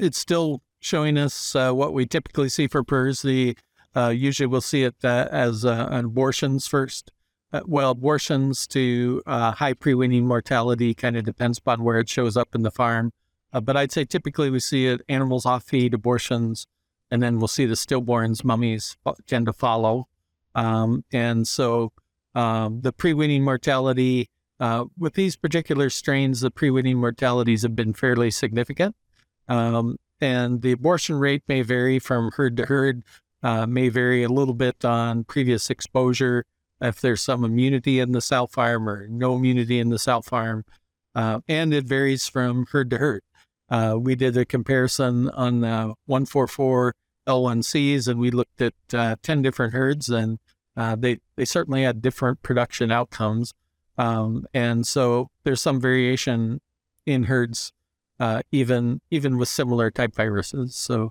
it's still showing us uh, what we typically see for. The uh, usually we'll see it uh, as uh, abortions first. Uh, well, abortions to uh, high pre-weaning mortality kind of depends upon where it shows up in the farm. but I'd say typically we see it animals off feed, abortions, and then we'll see the stillborns, mummies tend to follow. Um, and so um, the pre-weaning mortality with these particular strains, the pre-weaning mortalities have been fairly significant. Um, and the abortion rate may vary from herd to herd, uh, may vary a little bit on previous exposure, if there's some immunity in the sow farm or no immunity in the sow farm. Uh, and it varies from herd to herd. Uh, we did a comparison on uh, 144 L1Cs and we looked at uh, 10 different herds and uh, they, they certainly had different production outcomes. Um, and so there's some variation in herds, uh, even even with similar type viruses. So